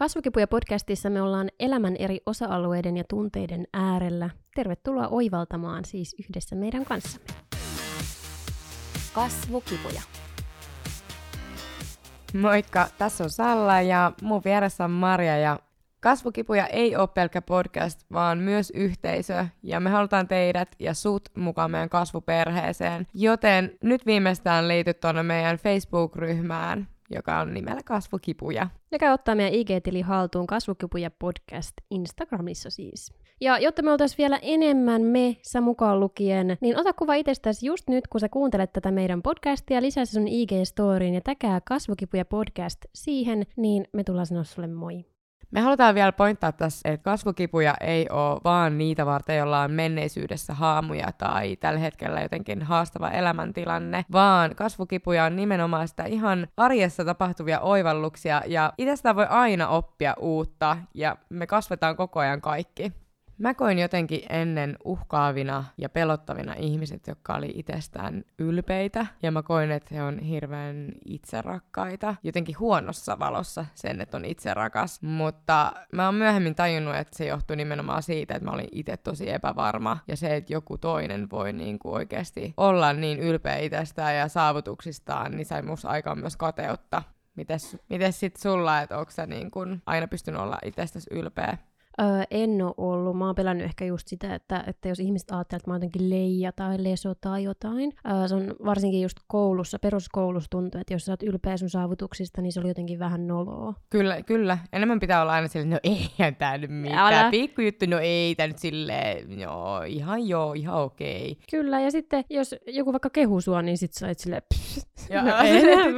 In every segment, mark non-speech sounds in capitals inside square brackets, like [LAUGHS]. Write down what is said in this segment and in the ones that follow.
Kasvukipuja podcastissa me ollaan elämän eri osa-alueiden ja tunteiden äärellä. Tervetuloa oivaltamaan siis yhdessä meidän kanssamme. Kasvukipuja. Moikka, tässä on Salla ja mun vieressä on Marja ja Kasvukipuja ei ole pelkkä podcast, vaan myös yhteisö, ja me halutaan teidät ja sut mukaan meidän kasvuperheeseen. Joten nyt viimeistään liity tuonne meidän Facebook-ryhmään, joka on nimellä Kasvukipuja. Ja käy ottaa meidän IG-tili haltuun Kasvukipuja podcast Instagramissa siis. Ja jotta me oltaisiin vielä enemmän me, sä mukaan lukien, niin ota kuva itsestäsi just nyt, kun sä kuuntelet tätä meidän podcastia, lisää se sun IG-storiin ja täkää Kasvukipuja podcast siihen, niin me tullaan sanoa sulle moi. Me halutaan vielä pointtaa tässä, että kasvukipuja ei ole vaan niitä varten, joilla on menneisyydessä haamuja tai tällä hetkellä jotenkin haastava elämäntilanne, vaan kasvukipuja on nimenomaan sitä ihan arjessa tapahtuvia oivalluksia ja itsestä voi aina oppia uutta ja me kasvetaan koko ajan kaikki. Mä koin jotenkin ennen uhkaavina ja pelottavina ihmiset, jotka oli itsestään ylpeitä. Ja mä koin, että he on hirveän itserakkaita. Jotenkin huonossa valossa sen, että on itse rakas. Mutta mä oon myöhemmin tajunnut, että se johtuu nimenomaan siitä, että mä olin itse tosi epävarma. Ja se, että joku toinen voi niin kuin oikeasti olla niin ylpeä itsestään ja saavutuksistaan, niin sai musta aikaan myös kateutta. Mites, mites sit sulla, että onko sä niin kun aina pystynyt olla itsestäsi ylpeä? Öö, en ole ollut. Mä oon pelännyt ehkä just sitä, että, että jos ihmiset ajattelee, että mä oon jotenkin leija tai leso tai jotain. Öö, se on varsinkin just koulussa, peruskoulussa tuntuu, että jos sä oot ylpeä sun saavutuksista, niin se oli jotenkin vähän noloa. Kyllä, kyllä. Enemmän pitää olla aina silleen, no eihän tää nyt mitään. Älä. Pikkujuttu, no ei tää nyt silleen, joo, ihan joo, ihan okei. Okay. Kyllä, ja sitten jos joku vaikka kehu sua, niin sit sä oot silleen, ja no,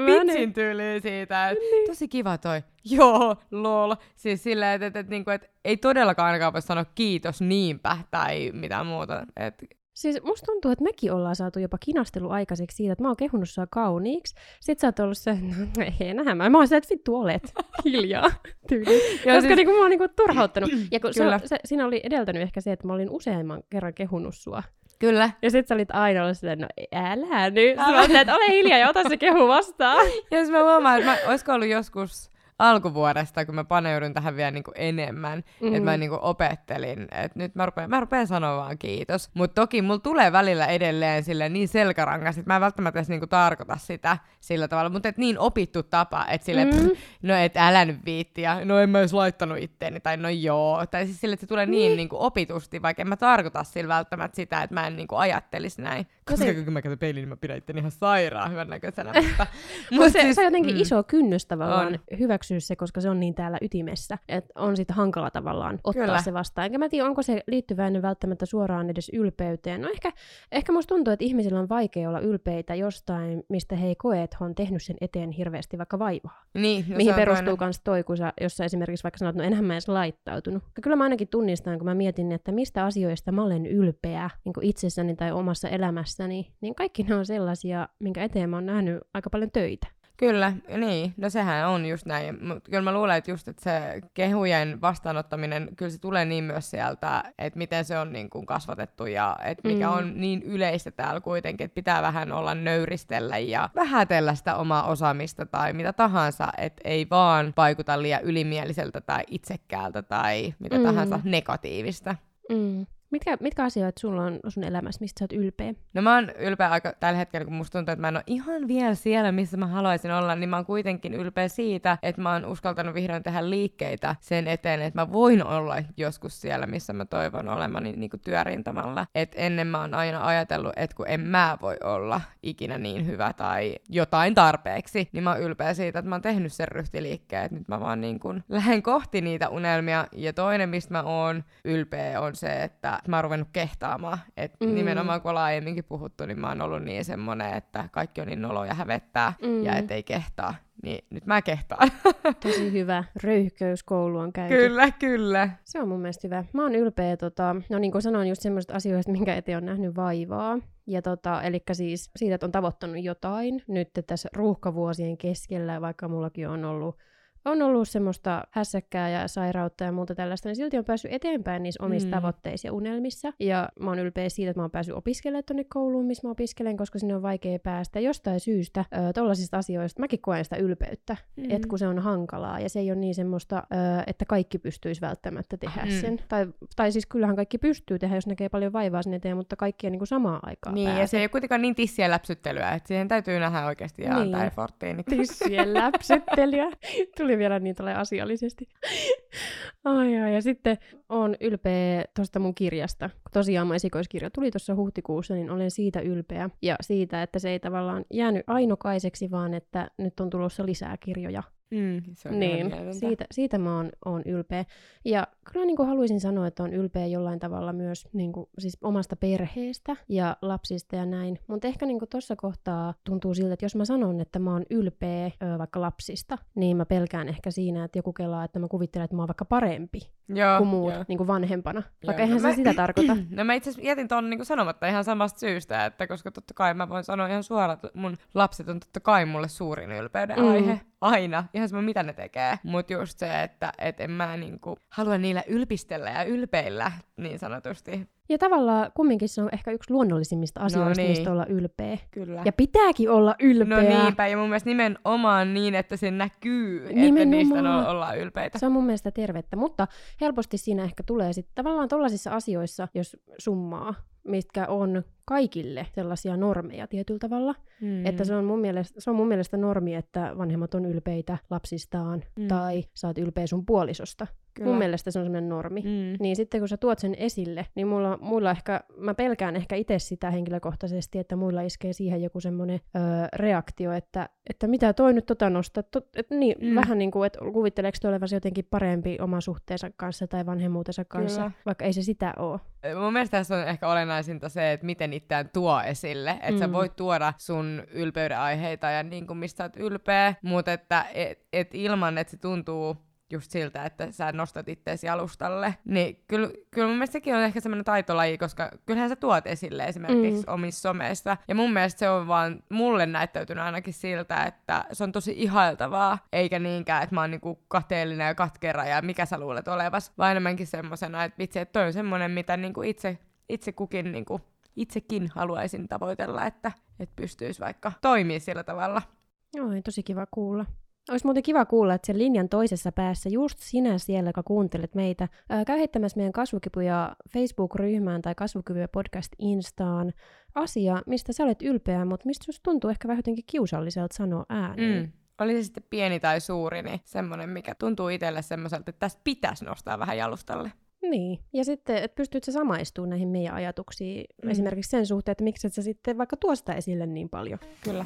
pitsin tyyliin siitä, että niin. tosi kiva toi. [LAUGHS] Joo, lol. Siis silleen, että et, et, niinku, et, ei todellakaan ainakaan voi sanoa kiitos niinpä tai mitään muuta. Et, Siis musta tuntuu, että mekin ollaan saatu jopa kinastelu aikaiseksi siitä, että mä oon kehunut sua kauniiksi. Sitten sä oot ollut se, no ei nähdä, mä oon se, että vittu olet [LAUGHS] hiljaa tyyli. Koska siis... niinku, mä oon niinku turhauttanut. [CLEARS THROAT] Ja kun se, se, siinä oli edeltänyt ehkä se, että mä olin useamman kerran kehunut sua. Kyllä. Ja sit sä olit aina ollut silleen, no älä nyt. Sä että ole hiljaa ja ota se kehu vastaan. [LAUGHS] ja jos mä huomaan, että mä, olisiko ollut joskus alkuvuodesta, kun mä paneudun tähän vielä niin kuin enemmän, mm-hmm. että mä niin kuin opettelin, että nyt mä rupean, mä rupean sanoa vaan kiitos. Mutta toki mulla tulee välillä edelleen sille niin selkärangas, että mä en välttämättä edes niin kuin tarkoita sitä sillä tavalla, mutta et niin opittu tapa, että sille, mm-hmm. no et älä nyt viitti, ja no en mä edes laittanut itteeni, tai no joo, tai siis sille, että se tulee niin, niin, niin kuin opitusti, vaikka en mä tarkoita sillä välttämättä sitä, että mä en niin kuin ajattelisi näin. Koska se... kun mä katson peiliin, niin mä pidän itteni ihan sairaan hyvän näköisenä. Mutta, [LAUGHS] mutta se, siis, se on jotenkin mm, iso kynnys tavallaan on. hyväksyä se, koska se on niin täällä ytimessä. Että on sitten hankala tavallaan ottaa Kyllä. se vastaan. Enkä mä tiedä, onko se liittyväinen välttämättä suoraan edes ylpeyteen. No ehkä, ehkä musta tuntuu, että ihmisillä on vaikea olla ylpeitä jostain, mistä he ei koe, että he on tehnyt sen eteen hirveästi vaikka vaivaa. Niin, no Mihin perustuu myös toi, kun sä, jos sä esimerkiksi vaikka sanot, no enhän mä edes laittautunut. Kyllä mä ainakin tunnistan, kun mä mietin, että mistä asioista mä olen ylpeä niin itsessäni tai omassa elämässäni, niin kaikki ne on sellaisia, minkä eteen mä oon nähnyt aika paljon töitä. Kyllä, niin. No sehän on just näin. Mutta kyllä mä luulen, että just että se kehujen vastaanottaminen, kyllä se tulee niin myös sieltä, että miten se on niin kuin kasvatettu ja että mikä mm. on niin yleistä täällä kuitenkin, että pitää vähän olla nöyristellä ja vähätellä sitä omaa osaamista tai mitä tahansa, että ei vaan vaikuta liian ylimieliseltä tai itsekkäältä tai mitä mm. tahansa negatiivista. Mm. Mitkä, mitkä asioita sulla on sun elämässä, mistä sä oot ylpeä? No mä oon ylpeä aika tällä hetkellä, kun musta tuntuu, että mä en ole ihan vielä siellä, missä mä haluaisin olla, niin mä oon kuitenkin ylpeä siitä, että mä oon uskaltanut vihdoin tehdä liikkeitä sen eteen, että mä voin olla joskus siellä, missä mä toivon olemani niin kuin työrintamalla. Et ennen mä oon aina ajatellut, että kun en mä voi olla ikinä niin hyvä tai jotain tarpeeksi, niin mä oon ylpeä siitä, että mä oon tehnyt sen ryhtiliikkeen, että nyt mä vaan niin kuin lähden kohti niitä unelmia. Ja toinen, mistä mä oon ylpeä, on se, että että mä oon ruvennut kehtaamaan. Et mm. Nimenomaan kun ollaan aiemminkin puhuttu, niin mä oon ollut niin semmonen, että kaikki on niin noloja hävettää mm. ja ettei kehtaa. Niin nyt mä kehtaan. [LAUGHS] Tosi hyvä. Röyhköyskoulu on käyty. Kyllä, kyllä. Se on mun mielestä hyvä. Mä oon ylpeä, tota, no niin kuin sanoin, just semmoisista asioista, [LAUGHS] minkä eteen on nähnyt vaivaa. Ja tota, eli siis siitä, että on tavoittanut jotain nyt tässä ruuhkavuosien keskellä, vaikka mullakin on ollut on ollut semmoista hässäkkää ja sairautta ja muuta tällaista, niin silti on päässyt eteenpäin niissä omissa mm. tavoitteissa ja unelmissa. Ja mä oon ylpeä siitä, että mä oon päässyt opiskelemaan tonne kouluun, missä mä opiskelen, koska sinne on vaikea päästä. Jostain syystä äh, tollaisista asioista mäkin koen sitä ylpeyttä, mm. että kun se on hankalaa ja se ei ole niin semmoista, äh, että kaikki pystyisi välttämättä tehdä mm. sen. Tai, tai siis kyllähän kaikki pystyy tehdä, jos näkee paljon vaivaa sinne eteen, mutta kaikki on niin kuin samaan aikaan Niin, pääse. ja se ei ole kuitenkaan niin tissien läpsyttelyä, että siihen täytyy nähdä oikeasti ja niin. antaa Niin. Tissien läpsyttelyä. [LAUGHS] Tuli vielä niin tulee asiallisesti. [LAUGHS] ai, ai, ja sitten on ylpeä tuosta mun kirjasta. Tosiaan mun esikoiskirja tuli tuossa huhtikuussa, niin olen siitä ylpeä. Ja siitä, että se ei tavallaan jäänyt ainokaiseksi, vaan että nyt on tulossa lisää kirjoja Mm, se on niin, siitä, siitä mä oon, oon ylpeä. Ja kyllä niin kuin haluaisin sanoa, että on ylpeä jollain tavalla myös niin kuin, siis omasta perheestä ja lapsista ja näin. Mutta ehkä niin tuossa kohtaa tuntuu siltä, että jos mä sanon, että mä oon ylpeä ö, vaikka lapsista, niin mä pelkään ehkä siinä, että joku kelaa, että mä kuvittelen, että mä oon vaikka parempi joo, kuin muut joo. Niin kuin vanhempana. Vaikka joo, eihän no se mä, sitä tarkoita. [CLEARS THROAT] No mä itse asiassa jätin ton niin sanomatta ihan samasta syystä, että koska totta kai mä voin sanoa ihan suoraan, että mun lapset on totta kai mulle suurin ylpeyden mm. aihe. Aina. Ihan sama mitä ne tekee. Mutta just se, että et en mä niinku halua niillä ylpistellä ja ylpeillä niin sanotusti. Ja tavallaan kumminkin se on ehkä yksi luonnollisimmista no asioista, no niin. mistä olla ylpeä. Kyllä. Ja pitääkin olla ylpeä. No niinpä, ja mun mielestä nimenomaan niin, että se näkyy, nimenomaan. että niistä on, ollaan ylpeitä. Se on mun mielestä tervettä, mutta helposti siinä ehkä tulee sitten tavallaan tollaisissa asioissa, jos summaa, mitkä on kaikille sellaisia normeja tietyllä tavalla. Mm. Että se on, mun mielestä, se on mun mielestä normi, että vanhemmat on ylpeitä lapsistaan mm. tai saat ylpeä sun puolisosta. Kyllä. Mun mielestä se on semmoinen normi. Mm. Niin sitten kun sä tuot sen esille, niin mulla, mulla ehkä, mä pelkään ehkä itse sitä henkilökohtaisesti, että muilla iskee siihen joku semmoinen öö, reaktio, että, että mitä toi nyt tota nostaa. Tot, et niin, mm. Vähän niin kuin, että kuvitteleeko toi olevansa jotenkin parempi oma suhteensa kanssa tai vanhemmuutensa kanssa, Kyllä. vaikka ei se sitä ole. Mun mielestä tässä on ehkä olennaisinta se, että miten itseään tuo esille. Että mm. sä voit tuoda sun ylpeyden aiheita ja niin kuin mistä oot ylpeä, mutta että et, et ilman, että se tuntuu just siltä, että sä nostat itseäsi alustalle. Niin kyllä, kyllä mun mielestä sekin on ehkä semmoinen taitolaji, koska kyllähän sä tuot esille esimerkiksi mm. omissa someissa. Ja mun mielestä se on vaan mulle näyttäytynyt ainakin siltä, että se on tosi ihailtavaa, eikä niinkään, että mä oon niinku kateellinen ja katkera ja mikä sä luulet olevas, vaan enemmänkin semmoisena, että vitsi, että toi on semmoinen, mitä niinku itse, itse kukin niinku itsekin haluaisin tavoitella, että, että pystyisi vaikka toimia sillä tavalla. Joo, tosi kiva kuulla. Olisi muuten kiva kuulla, että sen linjan toisessa päässä just sinä siellä, joka kuuntelet meitä, ää, käy heittämässä meidän kasvukipuja Facebook-ryhmään tai kasvukipuja podcast Instaan asia, mistä sä olet ylpeä, mutta mistä susta tuntuu ehkä vähän jotenkin kiusalliselta sanoa ääneen. Mm. Oli se sitten pieni tai suuri, niin semmoinen, mikä tuntuu itselle semmoiselta, että tästä pitäisi nostaa vähän jalustalle. Niin, ja sitten, että pystyt sä samaistumaan näihin meidän ajatuksiin, mm. esimerkiksi sen suhteen, että miksi et sä sitten vaikka tuosta esille niin paljon. Kyllä.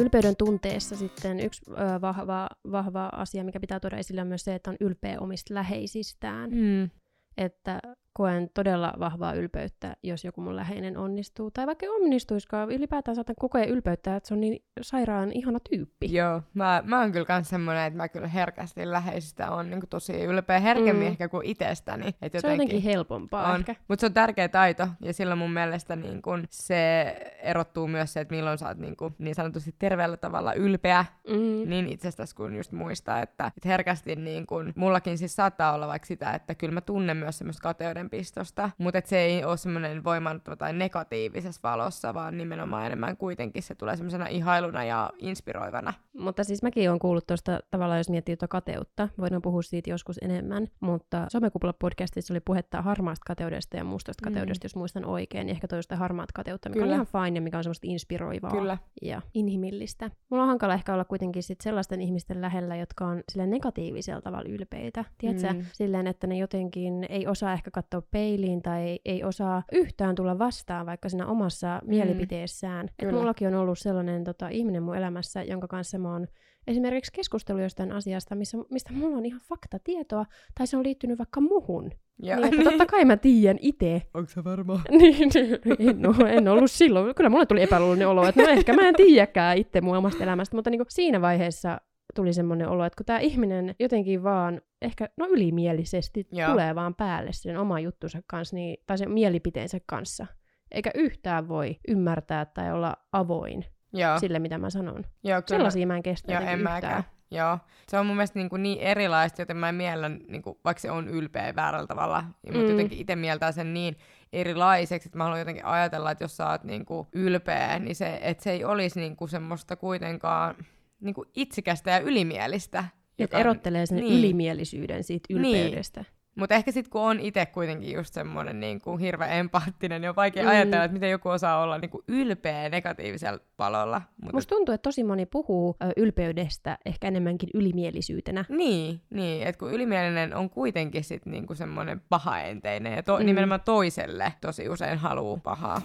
Ylpeyden tunteessa sitten yksi ö, vahva, vahva asia, mikä pitää tuoda esille, on myös se, että on ylpeä omista läheisistään. Mm. Että koen todella vahvaa ylpeyttä, jos joku mun läheinen onnistuu. Tai vaikka onnistuiskaan, ylipäätään saatan kokea ylpeyttä, että se on niin sairaan ihana tyyppi. Joo, mä, mä oon kyllä kans semmonen, että mä kyllä herkästi läheisistä on niin tosi ylpeä, herkemmin mm. ehkä kuin itsestäni. Et jotenkin se on jotenkin helpompaa on. ehkä. Mutta se on tärkeä taito, ja silloin mun mielestä niin kun se erottuu myös se, että milloin sä oot niin, kun, niin sanotusti terveellä tavalla ylpeä, mm. niin itsestäsi kuin just muistaa, että, että herkästi niin kun, mullakin siis saattaa olla vaikka sitä, että kyllä mä tunnen myös semmoista kateuden ylpeydenpistosta, mutta se ei ole semmoinen voimantuva tai negatiivisessa valossa, vaan nimenomaan enemmän kuitenkin se tulee semmoisena ihailuna ja inspiroivana. Mutta siis mäkin olen kuullut tuosta tavallaan, jos miettii tuota kateutta, voidaan puhua siitä joskus enemmän, mutta Somekupla-podcastissa oli puhetta harmaasta kateudesta ja mustasta mm. kateudesta, jos muistan oikein, ja ehkä toista harmaat kateutta, mikä Kyllä. on ihan fine ja mikä on semmoista inspiroivaa Kyllä. ja inhimillistä. Mulla on hankala ehkä olla kuitenkin sit sellaisten ihmisten lähellä, jotka on sille negatiivisella tavalla ylpeitä. Tiedätkö, mm. silleen, että ne jotenkin ei osaa ehkä katsoa katsoa peiliin tai ei, ei osaa yhtään tulla vastaan vaikka siinä omassa mm. mielipiteessään. Et mullakin on ollut sellainen tota, ihminen mun elämässä, jonka kanssa mä oon esimerkiksi keskustellut jostain asiasta, missä, mistä mulla on ihan faktatietoa, tai se on liittynyt vaikka muhun. Ja, niin, että niin. totta kai mä tiedän itse. Onko se varma? [LAUGHS] niin, en, ole, en ollut silloin. Kyllä mulle tuli epäluullinen olo, että no ehkä mä en tiedäkään itse mun omasta elämästä, mutta niin kuin siinä vaiheessa tuli semmoinen olo, että kun tämä ihminen jotenkin vaan ehkä no ylimielisesti Joo. tulee vaan päälle sen oman juttunsa kanssa, niin, tai sen mielipiteensä kanssa, eikä yhtään voi ymmärtää tai olla avoin Joo. sille, mitä mä sanon. Joo, kyllä. Sellaisia mä en kestä Joo, en mäkään. Joo, se on mun mielestä niin, kuin niin erilaista, joten mä en miellä, niin kuin, vaikka se on ylpeä väärällä tavalla, mm. mutta jotenkin itse mieltää sen niin erilaiseksi, että mä haluan jotenkin ajatella, että jos sä oot niin kuin ylpeä, niin se, että se ei olisi niin kuin semmoista kuitenkaan niin kuin itsikästä ja ylimielistä. Että erottelee sen niin. ylimielisyyden siitä ylpeydestä. Niin. Mutta ehkä sitten kun on itse kuitenkin just semmoinen niin kuin hirveän empaattinen, niin on vaikea mm. ajatella, että miten joku osaa olla niin kuin ylpeä negatiivisella palolla. Mut Musta tuntuu, että tosi moni puhuu ylpeydestä ehkä enemmänkin ylimielisyytenä. Niin, niin että kun ylimielinen on kuitenkin sitten niin kuin semmoinen pahaenteinen ja to- mm. nimenomaan toiselle tosi usein haluaa pahaa.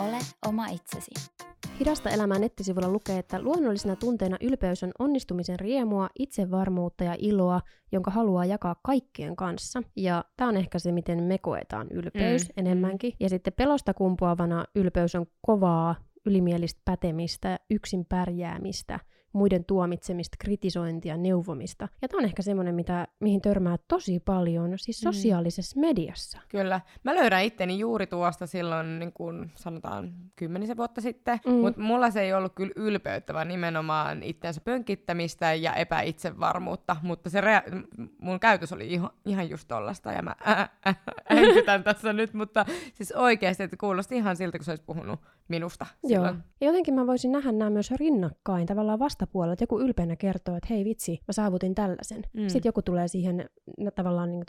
Ole oma itsesi. Hidasta elämää nettisivulla lukee, että luonnollisena tunteena ylpeys on onnistumisen riemua, itsevarmuutta ja iloa, jonka haluaa jakaa kaikkien kanssa. Ja tämä on ehkä se, miten me koetaan ylpeys mm. enemmänkin. Ja sitten pelosta kumpuavana ylpeys on kovaa, ylimielistä pätemistä, yksin pärjäämistä – muiden tuomitsemista, kritisointia, neuvomista. Ja tämä on ehkä semmoinen, mitä, mihin törmää tosi paljon siis mm. sosiaalisessa mm. mediassa. Kyllä. Mä löydän itteni juuri tuosta silloin, niin kuin sanotaan kymmenisen vuotta sitten, mm. mutta mulla se ei ollut kyllä ylpeyttä, vaan nimenomaan itseänsä pönkittämistä ja epäitsevarmuutta, mutta se rea- mun käytös oli ihan, ihan just tollasta, ja mä äh, äh, [LAUGHS] tässä nyt, mutta siis oikeasti, että kuulosti ihan siltä, kun sä olisit puhunut minusta Joo. Ja jotenkin mä voisin nähdä nämä myös rinnakkain, tavallaan vastapuolella, että joku ylpeänä kertoo, että hei vitsi, mä saavutin tällaisen. Mm. Sitten joku tulee siihen tavallaan niin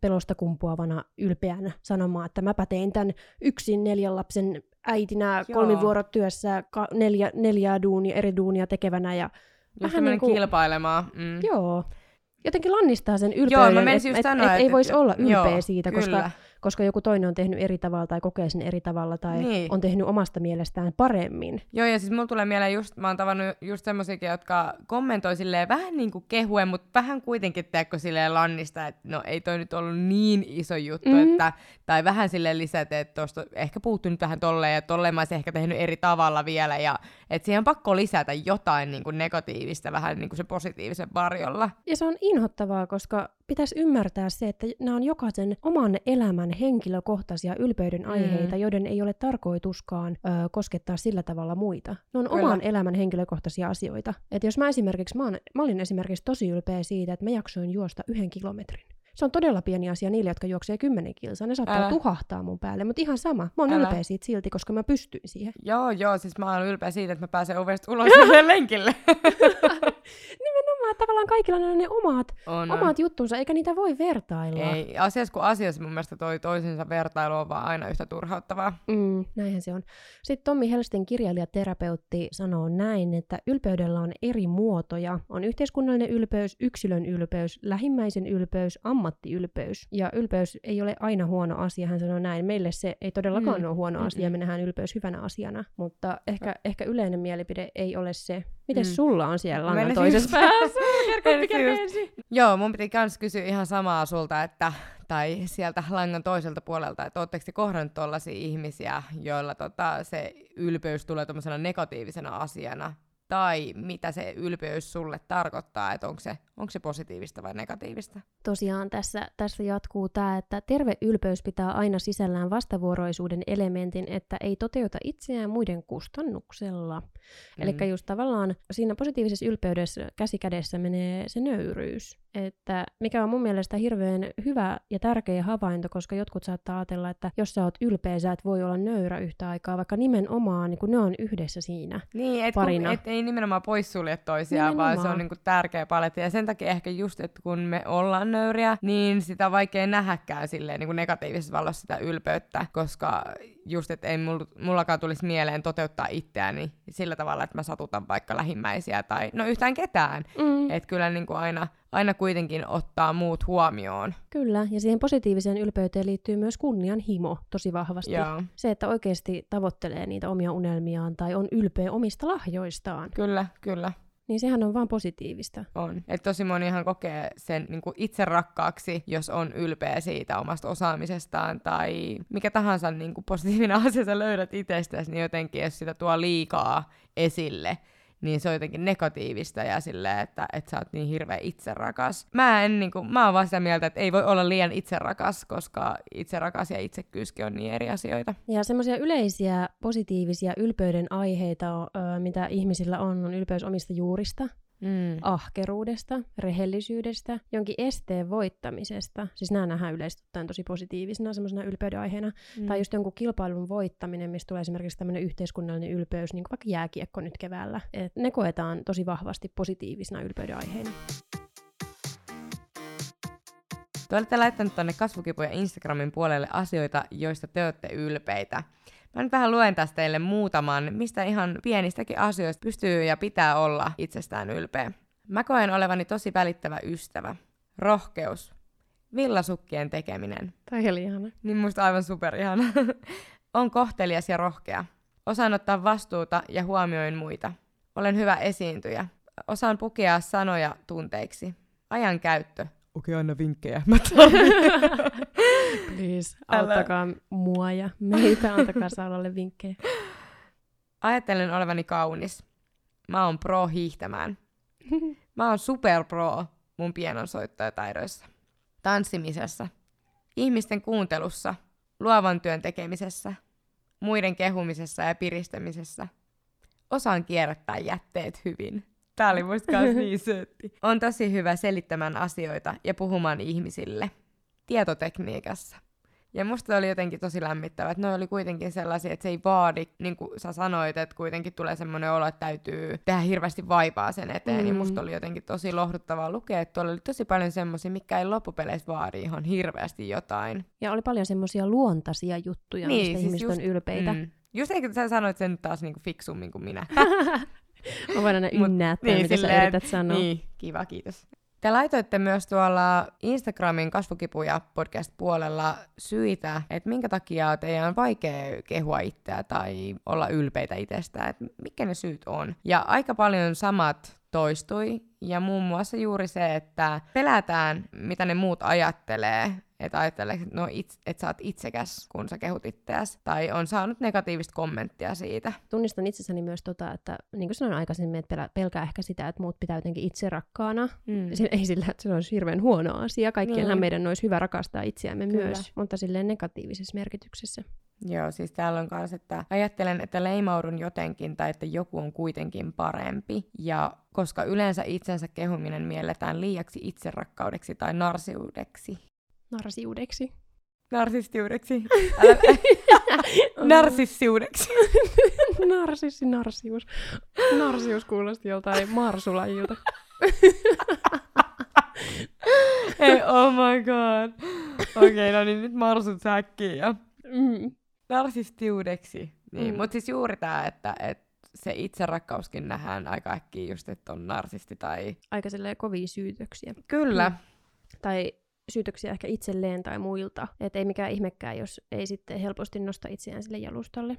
pelosta kumpuavana ylpeänä sanomaan, että mäpä tein tämän yksin neljän lapsen äitinä kolmivuorotyössä ka- neljä, neljää duunia, eri duunia tekevänä ja Just vähän niin kuin... kilpailemaan. Mm. Joo. Jotenkin lannistaa sen ylpeyden, että et, et, et, ei voisi olla ylpeä joo, siitä, koska kyllä koska joku toinen on tehnyt eri tavalla tai kokee sen eri tavalla tai niin. on tehnyt omasta mielestään paremmin. Joo, ja siis mulla tulee mieleen just, mä oon tavannut just semmoisiakin, jotka kommentoi silleen vähän niin kuin kehuen, mutta vähän kuitenkin teekö silleen lannista, että no ei toi nyt ollut niin iso juttu, mm-hmm. että, tai vähän silleen lisätä, että tuosta ehkä puuttuu nyt vähän tolleen, ja tolleen mä olisin ehkä tehnyt eri tavalla vielä, ja että siihen on pakko lisätä jotain niin kuin negatiivista vähän niin kuin se positiivisen varjolla. Ja se on inhottavaa, koska pitäisi ymmärtää se, että nämä on jokaisen oman elämän henkilökohtaisia ylpeyden aiheita, mm. joiden ei ole tarkoituskaan ö, koskettaa sillä tavalla muita. Ne on Kyllä. oman elämän henkilökohtaisia asioita. Et jos mä esimerkiksi, mä, on, mä olin esimerkiksi tosi ylpeä siitä, että mä jaksoin juosta yhden kilometrin. Se on todella pieni asia niille, jotka juoksee kymmenen kilsaa. Ne saattaa Älä. tuhahtaa mun päälle, mutta ihan sama. Mä oon Älä. ylpeä siitä silti, koska mä pystyin siihen. Joo, joo, siis mä oon ylpeä siitä, että mä pääsen ovesta ulos [LAUGHS] lenkille. [LAUGHS] Nimenomaan, että tavallaan kaikilla on ne omat, on, omat juttunsa, eikä niitä voi vertailla. Ei, asiassa kuin asiassa mun mielestä toi toisensa vertailu on vaan aina yhtä turhauttavaa. Mm, näinhän se on. Sitten Tommi Helstin kirjailijaterapeutti sanoo näin, että ylpeydellä on eri muotoja. On yhteiskunnallinen ylpeys, yksilön ylpeys, lähimmäisen ylpeys, ammattiylpeys. Ja ylpeys ei ole aina huono asia, hän sanoo näin. Meille se ei todellakaan mm. ole huono asia, me nähdään ylpeys hyvänä asiana, mutta ehkä, ehkä yleinen mielipide ei ole se. Miten mm. sulla on siellä langan toisessa päässä? [LAUGHS] Joo, mun piti kans kysyä ihan samaa sulta, että, tai sieltä langan toiselta puolelta, että ootteko te kohdannut tollaisia ihmisiä, joilla tota, se ylpeys tulee negatiivisena asiana tai mitä se ylpeys sulle tarkoittaa, että onko se, onko se positiivista vai negatiivista. Tosiaan tässä, tässä jatkuu tämä, että terve ylpeys pitää aina sisällään vastavuoroisuuden elementin, että ei toteuta itseään muiden kustannuksella. Mm. Eli just tavallaan siinä positiivisessa ylpeydessä käsikädessä menee se nöyryys. Että mikä on mun mielestä hirveän hyvä ja tärkeä havainto, koska jotkut saattaa ajatella, että jos sä oot ylpeä, sä et voi olla nöyrä yhtä aikaa, vaikka nimenomaan niin kun ne on yhdessä siinä Niin, et, parina. Kun, et ei nimenomaan poissulje toisiaan, nimenomaan. vaan se on niin tärkeä paletti. Ja sen takia ehkä just, että kun me ollaan nöyriä, niin sitä on vaikea nähdäkään silleen niin kuin negatiivisessa valossa sitä ylpeyttä, koska just, että ei mullakaan tulisi mieleen toteuttaa itseäni sillä tavalla, että mä satutan vaikka lähimmäisiä tai no yhtään ketään. Mm. Että kyllä niin kuin aina, aina kuitenkin ottaa muut huomioon. Kyllä, ja siihen positiiviseen ylpeyteen liittyy myös kunnianhimo tosi vahvasti. Joo. Se, että oikeasti tavoittelee niitä omia unelmiaan tai on ylpeä omista lahjoistaan. Kyllä, kyllä niin sehän on vaan positiivista. On. Että tosi monihan kokee sen niin kuin itse rakkaaksi, jos on ylpeä siitä omasta osaamisestaan tai mikä tahansa niin kuin positiivinen asia sä löydät itsestäsi, niin jotenkin jos sitä tuo liikaa esille, niin se on jotenkin negatiivista ja silleen, että, että sä oot niin hirveä itserakas. Mä en niinku, mä oon vaan sitä mieltä, että ei voi olla liian itserakas, koska itserakas ja itsekyyskin on niin eri asioita. Ja semmoisia yleisiä positiivisia ylpeyden aiheita, mitä ihmisillä on, on ylpeys omista juurista, mm. ahkeruudesta, rehellisyydestä, jonkin esteen voittamisesta. Siis nämä nähdään yleisesti tosi positiivisena semmoisena ylpeyden aiheena. Mm. Tai just jonkun kilpailun voittaminen, mistä tulee esimerkiksi tämmöinen yhteiskunnallinen ylpeys, niin kuin vaikka jääkiekko nyt keväällä. Et ne koetaan tosi vahvasti positiivisena ylpeyden aiheena. Te olette laittanut tuonne kasvukipuja Instagramin puolelle asioita, joista te olette ylpeitä. Mä nyt vähän luen tästä teille muutaman, mistä ihan pienistäkin asioista pystyy ja pitää olla itsestään ylpeä. Mä koen olevani tosi välittävä ystävä. Rohkeus. Villasukkien tekeminen. Tai oli ihana. Niin musta aivan superihana. [LAUGHS] on kohtelias ja rohkea. Osaan ottaa vastuuta ja huomioin muita. Olen hyvä esiintyjä. Osaan pukea sanoja tunteiksi. Ajan käyttö. Okei, okay, anna vinkkejä. Mä [LAUGHS] Please, auttakaa Älä. mua ja meitä, antakaa Saulalle vinkkejä. Ajattelen olevani kaunis. Mä oon pro hiihtämään. [LAUGHS] Mä oon super pro mun pienonsoittajataidoissa. Tanssimisessa. Ihmisten kuuntelussa. Luovan työn tekemisessä. Muiden kehumisessa ja piristämisessä. Osaan kierrättää jätteet hyvin. Tää oli musta [LAUGHS] niin söötti. On tosi hyvä selittämään asioita ja puhumaan ihmisille. Tietotekniikassa. Ja musta oli jotenkin tosi lämmittävä, että ne oli kuitenkin sellaisia, että se ei vaadi, niin kuin sä sanoit, että kuitenkin tulee semmoinen olo, että täytyy tehdä hirveästi vaivaa sen eteen, mm. niin musta oli jotenkin tosi lohduttavaa lukea, että tuolla oli tosi paljon semmoisia, mikä ei loppupeleissä vaadi ihan hirveästi jotain. Ja oli paljon semmoisia luontaisia juttuja, niin, mistä siis ihmiset just, on ylpeitä. Mm. Just eikö sä sanoit sen taas niinku fiksummin kuin minä. [LAUGHS] Mä voin aina ynnäättää, niin, mitä silleen, sä yrität sanoa. Niin, kiva, kiitos. Te laitoitte myös tuolla Instagramin kasvukipuja podcast-puolella syitä, että minkä takia teidän on vaikea kehua itseä tai olla ylpeitä itsestä, että mikä ne syyt on. Ja aika paljon samat toistui, ja muun muassa juuri se, että pelätään, mitä ne muut ajattelee, että ajattelee, että no it, et sä oot itsekäs, kun sä kehut itseäsi, tai on saanut negatiivista kommenttia siitä. Tunnistan itsessäni myös tota, että niin kuin sanoin aikaisemmin, että pelkää ehkä sitä, että muut pitää jotenkin itse rakkaana. Mm. Ei sillä, että se olisi hirveän huono asia. Kaikkienhan mm. meidän olisi hyvä rakastaa itseämme Kyllä. myös, mutta silleen negatiivisessa merkityksessä. Joo, siis täällä on myös, että ajattelen, että leimaudun jotenkin tai että joku on kuitenkin parempi. Ja koska yleensä itsensä kehuminen mielletään liiaksi itserakkaudeksi tai narsiudeksi. Narsiudeksi. Narsistiudeksi. [LAUGHS] Älä... [LAUGHS] Narsissiudeksi. [LAUGHS] Narsissi, narsius. Narsius kuulosti joltain marsulajilta. Hei, oh my god. Okei, okay, no niin nyt marsut säkkiin ja... Mm narsistiudeksi. Niin, mm. Mutta siis juuri tämä, että, että se itserakkauskin nähdään aika äkkiä just, että on narsisti tai... Aika silleen kovia syytöksiä. Kyllä. Mm. Tai syytöksiä ehkä itselleen tai muilta. Että ei mikään ihmekään, jos ei sitten helposti nosta itseään sille jalustalle.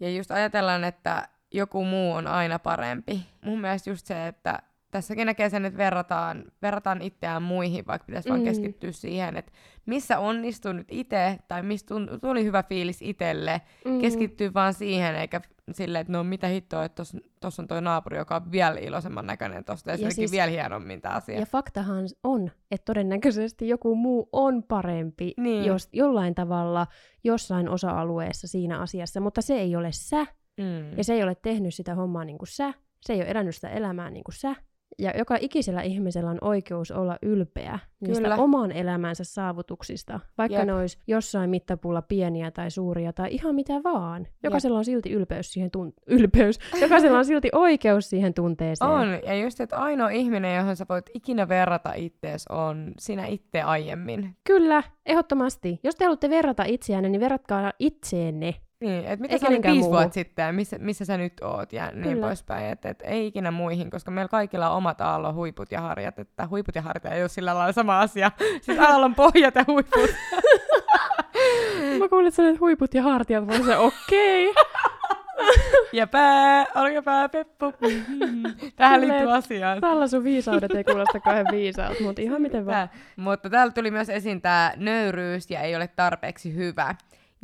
Ja just ajatellaan, että joku muu on aina parempi. Mun mielestä just se, että tässäkin näkee sen, että verrataan, verrataan itseään muihin, vaikka pitäisi mm. vaan keskittyä siihen, että missä onnistun nyt itse, tai mistä tuli hyvä fiilis itselle, mm. keskittyy vaan siihen, eikä silleen, että no mitä hittoa, että tuossa on toi naapuri, joka on vielä iloisemman näköinen tuosta, ja, ja siis, vielä hienommin tämä asia. Ja faktahan on, että todennäköisesti joku muu on parempi niin. jos, jollain tavalla, jossain osa-alueessa siinä asiassa, mutta se ei ole sä, mm. ja se ei ole tehnyt sitä hommaa niin kuin sä, se ei ole elänyt sitä elämää niin kuin sä, ja joka ikisellä ihmisellä on oikeus olla ylpeä niistä Kyllä. oman elämänsä saavutuksista, vaikka Jep. ne olisi jossain mittapuulla pieniä tai suuria tai ihan mitä vaan. Jokaisella Jep. on silti ylpeys siihen tunt- [LAUGHS] ylpeys. Jokaisella on silti oikeus siihen tunteeseen. On, ja just, että ainoa ihminen, johon sä voit ikinä verrata ittees, on sinä itse aiemmin. Kyllä, ehdottomasti. Jos te haluatte verrata itseänne, niin verratkaa itseenne niin, että mitä sä olit viisi vuotta sitten, missä, missä sä nyt oot ja niin Kyllä. poispäin. Että et, ei ikinä muihin, koska meillä kaikilla on omat aallon huiput ja harjat. Että huiput ja harjat ei ole sillä lailla sama asia. Siis aallon [LAUGHS] pohjat ja huiput. [LAUGHS] Mä kuulin, että sä huiput ja hartiat, mä se okei. Okay. [LAUGHS] ja pää, olkapää, peppu. Tähän liittyy asiaan. Tällä sun viisaudet ei kuulosta kauhean viisaut, mutta ihan miten vaan. Mutta täällä tuli myös esiin tämä nöyryys ja ei ole tarpeeksi hyvä.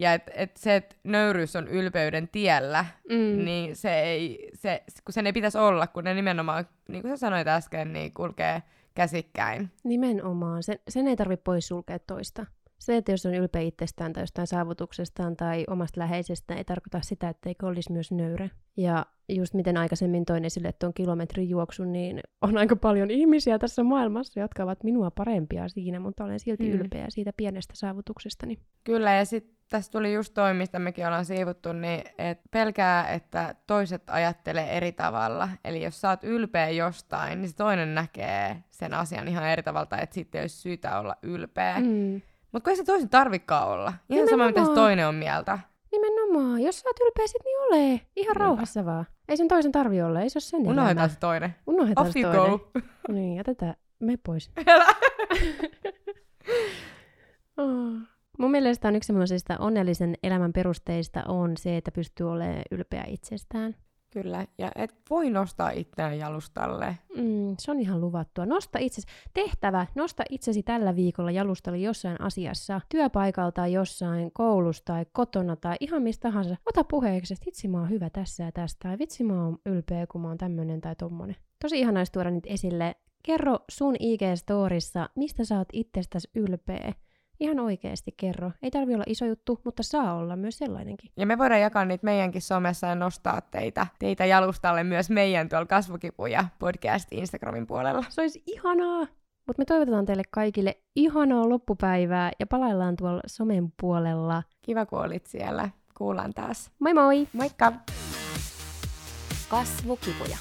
Ja et, et se, että nöyryys on ylpeyden tiellä, mm. niin se ei, se, kun sen ei pitäisi olla, kun ne nimenomaan, niin kuin sä sanoit äsken, niin kulkee käsikkäin. Nimenomaan. Sen, sen ei tarvitse poissulkea toista. Se, että jos on ylpeä itsestään tai jostain saavutuksestaan tai omasta läheisestään, ei tarkoita sitä, että eikö olisi myös nöyrä. Ja just miten aikaisemmin toin esille tuon kilometrin juoksun, niin on aika paljon ihmisiä tässä maailmassa, jotka ovat minua parempia siinä, mutta olen silti mm. ylpeä siitä pienestä saavutuksestani. Kyllä, ja sitten tässä tuli just toi, mistä mekin ollaan siivuttu, niin et pelkää, että toiset ajattelee eri tavalla. Eli jos sä oot ylpeä jostain, niin se toinen näkee sen asian ihan eri tavalla, että sitten olisi syytä olla ylpeä. Mm. Mutta kun ei se toisen tarvikaan olla. Ihan Nimenomaan. sama, mitä se toinen on mieltä. Nimenomaan. Jos sä oot ylpeä, sit niin ole. Ihan Niinpä. rauhassa vaan. Ei sen toisen tarvi olla. Ei se ole sen Unohdetaan se toinen. Unohdetaan Off se toinen. go. niin, jätetään me pois. [LAUGHS] oh. Mun mielestä on yksi semmoisista onnellisen elämän perusteista on se, että pystyy olemaan ylpeä itsestään. Kyllä, ja et voi nostaa itseään jalustalle. Mm, se on ihan luvattua. Nosta itsesi. Tehtävä, nosta itsesi tällä viikolla jalustalle jossain asiassa, työpaikalta jossain, koulusta tai kotona tai ihan mistä tahansa. Ota puheeksi, että vitsi mä oon hyvä tässä ja tästä, tai vitsi mä oon ylpeä, kun mä oon tämmönen tai tommonen. Tosi ihana tuoda nyt esille. Kerro sun IG-storissa, mistä sä oot itsestäsi ylpeä. Ihan oikeasti kerro. Ei tarvi olla iso juttu, mutta saa olla myös sellainenkin. Ja me voidaan jakaa niitä meidänkin somessa ja nostaa teitä, teitä jalustalle myös meidän tuolla kasvukipuja podcast Instagramin puolella. Se olisi ihanaa! Mutta me toivotetaan teille kaikille ihanaa loppupäivää ja palaillaan tuolla somen puolella. Kiva, kun olit siellä. Kuullaan taas. Moi moi! Moikka! Kasvukipuja.